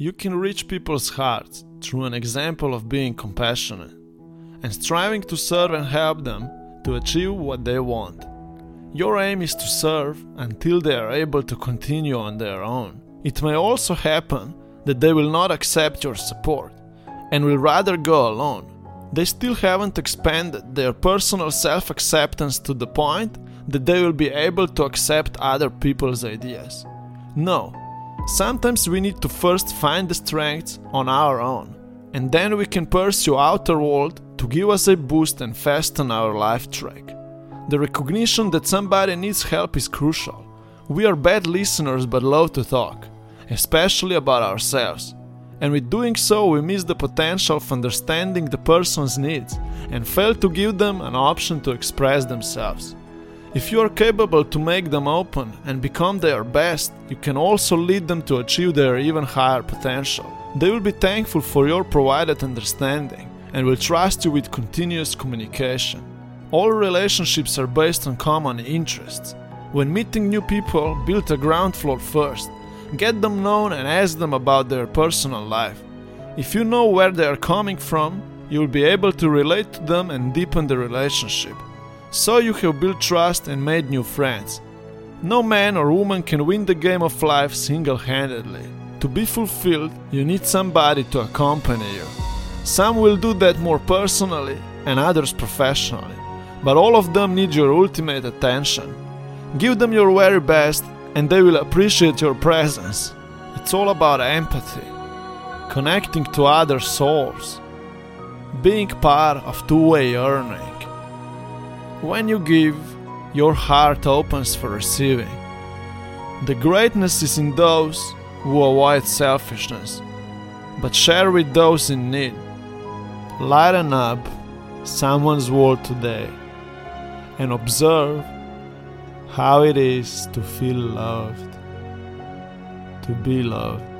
You can reach people's hearts through an example of being compassionate and striving to serve and help them to achieve what they want. Your aim is to serve until they are able to continue on their own. It may also happen that they will not accept your support and will rather go alone. They still haven't expanded their personal self acceptance to the point that they will be able to accept other people's ideas. No, sometimes we need to first find the strengths on our own, and then we can pursue outer world to give us a boost and fasten our life track. The recognition that somebody needs help is crucial. We are bad listeners but love to talk, especially about ourselves. And with doing so, we miss the potential of understanding the person's needs and fail to give them an option to express themselves. If you are capable to make them open and become their best, you can also lead them to achieve their even higher potential. They will be thankful for your provided understanding and will trust you with continuous communication. All relationships are based on common interests. When meeting new people, build a ground floor first. Get them known and ask them about their personal life. If you know where they are coming from, you will be able to relate to them and deepen the relationship. So you have built trust and made new friends. No man or woman can win the game of life single handedly. To be fulfilled, you need somebody to accompany you. Some will do that more personally and others professionally, but all of them need your ultimate attention. Give them your very best and they will appreciate your presence. It's all about empathy, connecting to other souls, being part of two way earning. When you give, your heart opens for receiving. The greatness is in those who avoid selfishness, but share with those in need. Lighten up someone's world today and observe how it is to feel loved, to be loved.